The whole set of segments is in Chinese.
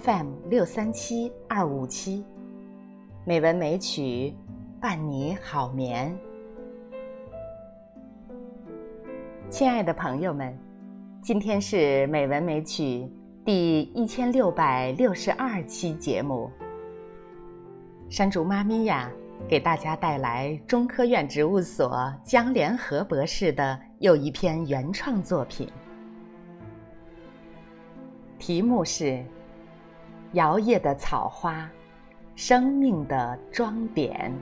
FM 六三七二五七，美文美曲伴你好眠。亲爱的朋友们，今天是美文美曲第一千六百六十二期节目。山竹妈咪呀，给大家带来中科院植物所江连和博士的又一篇原创作品，题目是。摇曳的草花，生命的装点。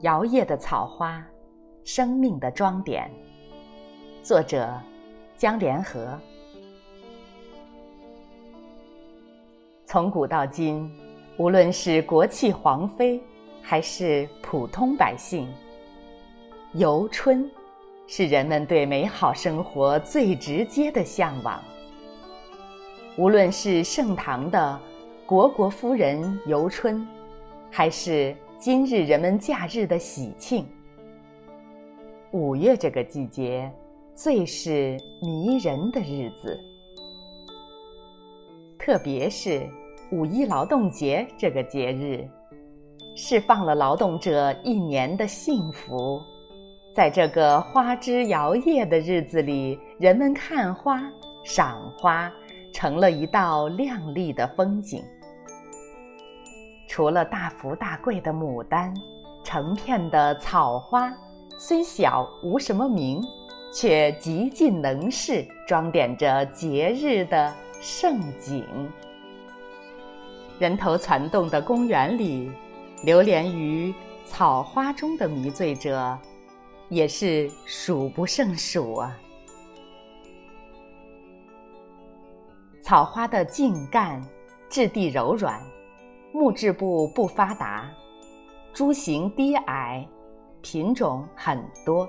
摇曳的草花，生命的装点。作者：江连合。从古到今，无论是国戚皇妃，还是普通百姓。游春，是人们对美好生活最直接的向往。无论是盛唐的虢国夫人游春，还是今日人们假日的喜庆，五月这个季节最是迷人的日子。特别是五一劳动节这个节日，释放了劳动者一年的幸福。在这个花枝摇曳的日子里，人们看花、赏花，成了一道亮丽的风景。除了大富大贵的牡丹，成片的草花，虽小无什么名，却极尽能事，装点着节日的盛景。人头攒动的公园里，流连于草花中的迷醉者。也是数不胜数啊！草花的茎干质地柔软，木质部不发达，株形低矮，品种很多，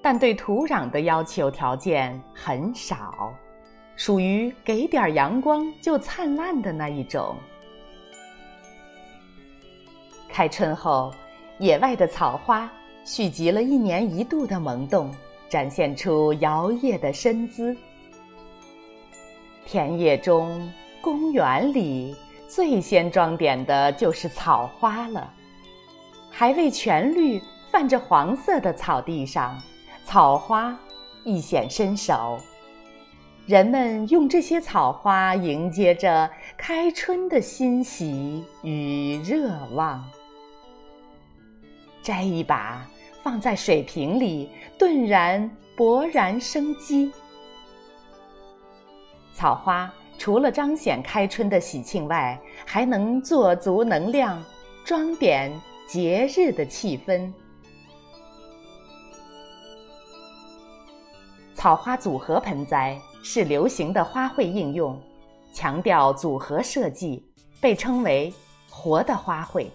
但对土壤的要求条件很少，属于给点阳光就灿烂的那一种。开春后，野外的草花。蓄积了一年一度的萌动，展现出摇曳的身姿。田野中、公园里，最先装点的就是草花了。还未全绿、泛着黄色的草地上，草花一显身手。人们用这些草花迎接着开春的欣喜与热望。摘一把。放在水瓶里，顿然勃然生机。草花除了彰显开春的喜庆外，还能做足能量，装点节日的气氛。草花组合盆栽是流行的花卉应用，强调组合设计，被称为“活的花卉”。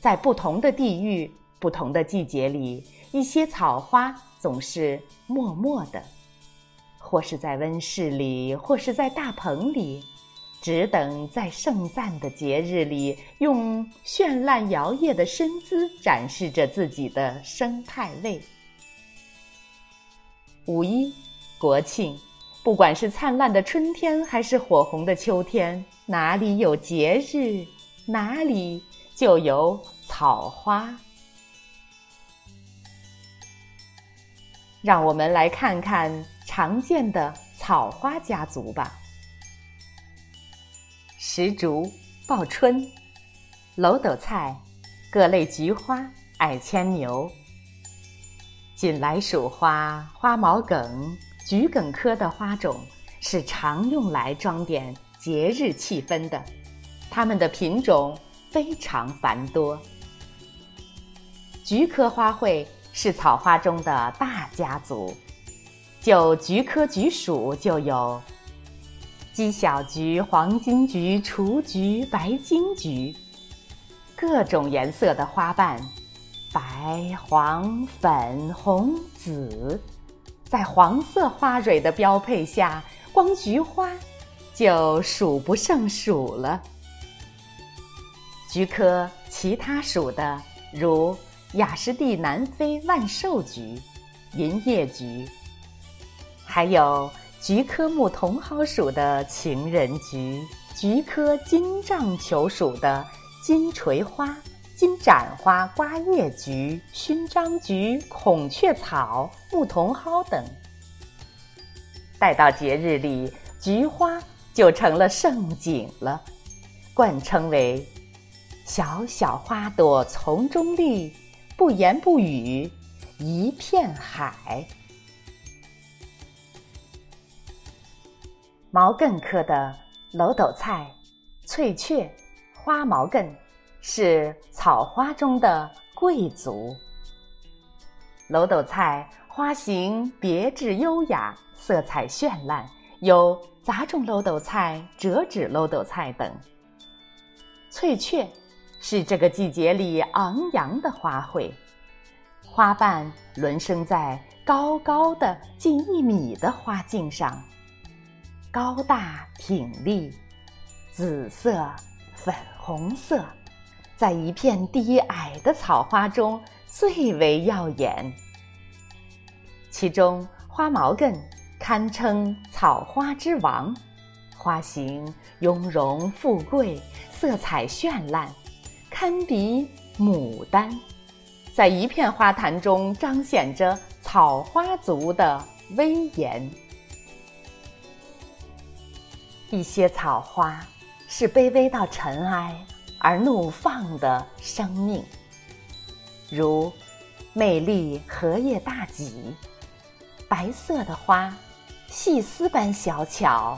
在不同的地域。不同的季节里，一些草花总是默默的，或是在温室里，或是在大棚里，只等在盛赞的节日里，用绚烂摇曳的身姿展示着自己的生态味。五一、国庆，不管是灿烂的春天，还是火红的秋天，哪里有节日，哪里就有草花。让我们来看看常见的草花家族吧：石竹、报春、楼斗菜、各类菊花、矮牵牛、锦来鼠花、花毛梗、桔梗科的花种是常用来装点节日气氛的，它们的品种非常繁多。菊科花卉。是草花中的大家族，就菊科菊属就有鸡小菊、黄金菊、雏菊、白金菊，各种颜色的花瓣，白、黄、粉、红、紫，在黄色花蕊的标配下，光菊花就数不胜数了。菊科其他属的如。雅诗地南非万寿菊、银叶菊，还有菊科木茼蒿属的情人菊、菊科金帐球属的金锤花、金盏花瓜叶菊、勋章菊、孔雀草、牧茼蒿等。待到节日里，菊花就成了盛景了，冠称为“小小花朵丛中立，不言不语一片海”。毛茛科的楼斗菜、翠雀、花毛茛是草花中的贵族。楼斗菜花型别致优雅。色彩绚烂，有杂种楼斗菜、折纸楼斗菜等。翠雀是这个季节里昂扬的花卉，花瓣轮生在高高的近一米的花茎上，高大挺立，紫色、粉红色，在一片低矮的草花中最为耀眼。其中花毛茛。堪称草花之王，花型雍容富贵，色彩绚烂，堪比牡丹，在一片花坛中彰显着草花族的威严。一些草花是卑微到尘埃而怒放的生命，如美丽荷叶大戟，白色的花。细丝般小巧，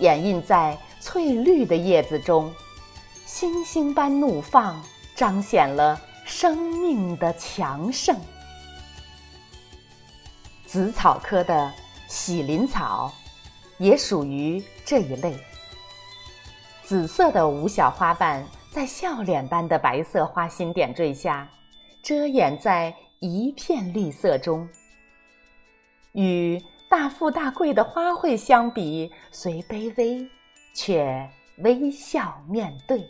掩映在翠绿的叶子中，星星般怒放，彰显了生命的强盛。紫草科的喜林草也属于这一类。紫色的五小花瓣在笑脸般的白色花心点缀下，遮掩在一片绿色中，与。大富大贵的花卉相比，虽卑微，却微笑面对，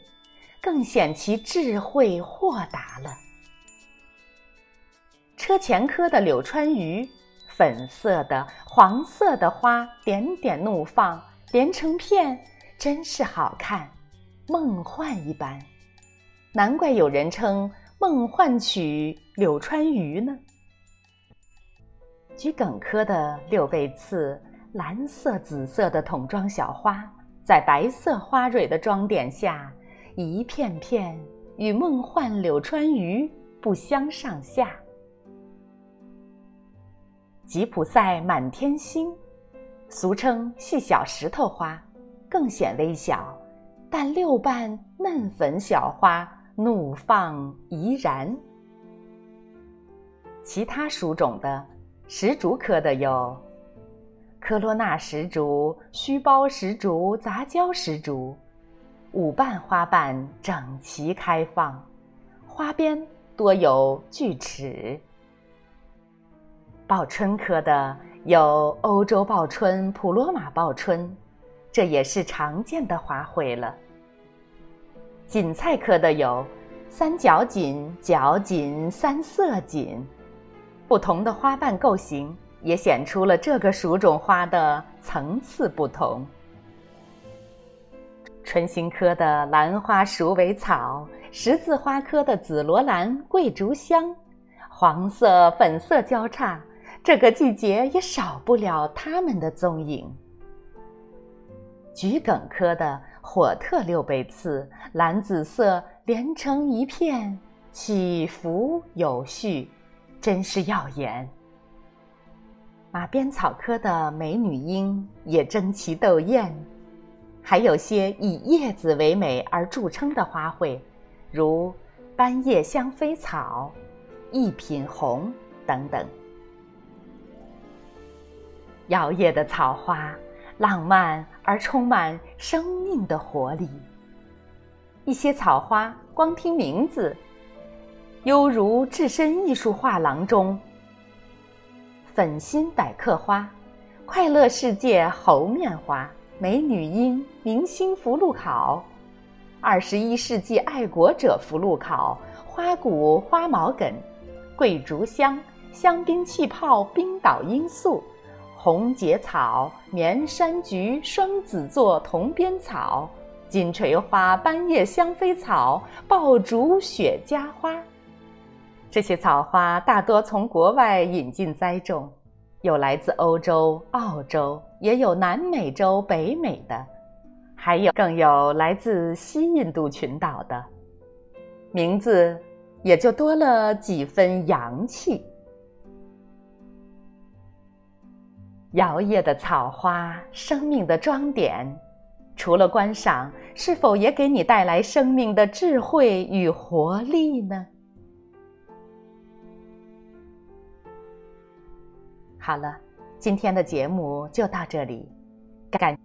更显其智慧豁达了。车前科的柳川鱼，粉色的、黄色的花点点怒放，连成片，真是好看，梦幻一般。难怪有人称“梦幻曲柳川鱼”呢。桔梗科的六倍刺，蓝色、紫色的桶装小花，在白色花蕊的装点下，一片片与梦幻柳川鱼不相上下。吉普赛满天星，俗称细小石头花，更显微小，但六瓣嫩粉小花怒放怡然。其他属种的。石竹科的有科罗纳石竹、须苞石竹、杂交石竹，五瓣花瓣整齐开放，花边多有锯齿。报春科的有欧洲报春、普罗马报春，这也是常见的花卉了。堇菜科的有三角堇、角堇、三色堇。不同的花瓣构型也显出了这个属种花的层次不同。春心科的兰花鼠尾草，十字花科的紫罗兰、桂竹香，黄色、粉色交叉，这个季节也少不了它们的踪影。桔梗科的火特六倍刺，蓝紫色连成一片，起伏有序。真是耀眼。马鞭草科的美女樱也争奇斗艳，还有些以叶子为美而著称的花卉，如斑叶香妃草、一品红等等。摇曳的草花，浪漫而充满生命的活力。一些草花，光听名字。犹如置身艺术画廊中。粉心百克花、快乐世界猴面花、美女樱、明星福禄考、二十一世纪爱国者福禄考、花骨花毛茛、桂竹香、香槟气泡、冰岛罂粟、红结草、绵山菊、双子座、铜边草、金锤花、斑叶香妃草、爆竹雪茄花。这些草花大多从国外引进栽种，有来自欧洲、澳洲，也有南美洲、北美的。还有，更有来自西印度群岛的，名字也就多了几分洋气。摇曳的草花，生命的装点，除了观赏，是否也给你带来生命的智慧与活力呢？好了，今天的节目就到这里。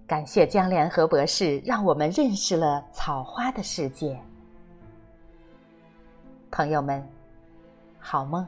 感谢江联合博士，让我们认识了草花的世界。朋友们，好梦。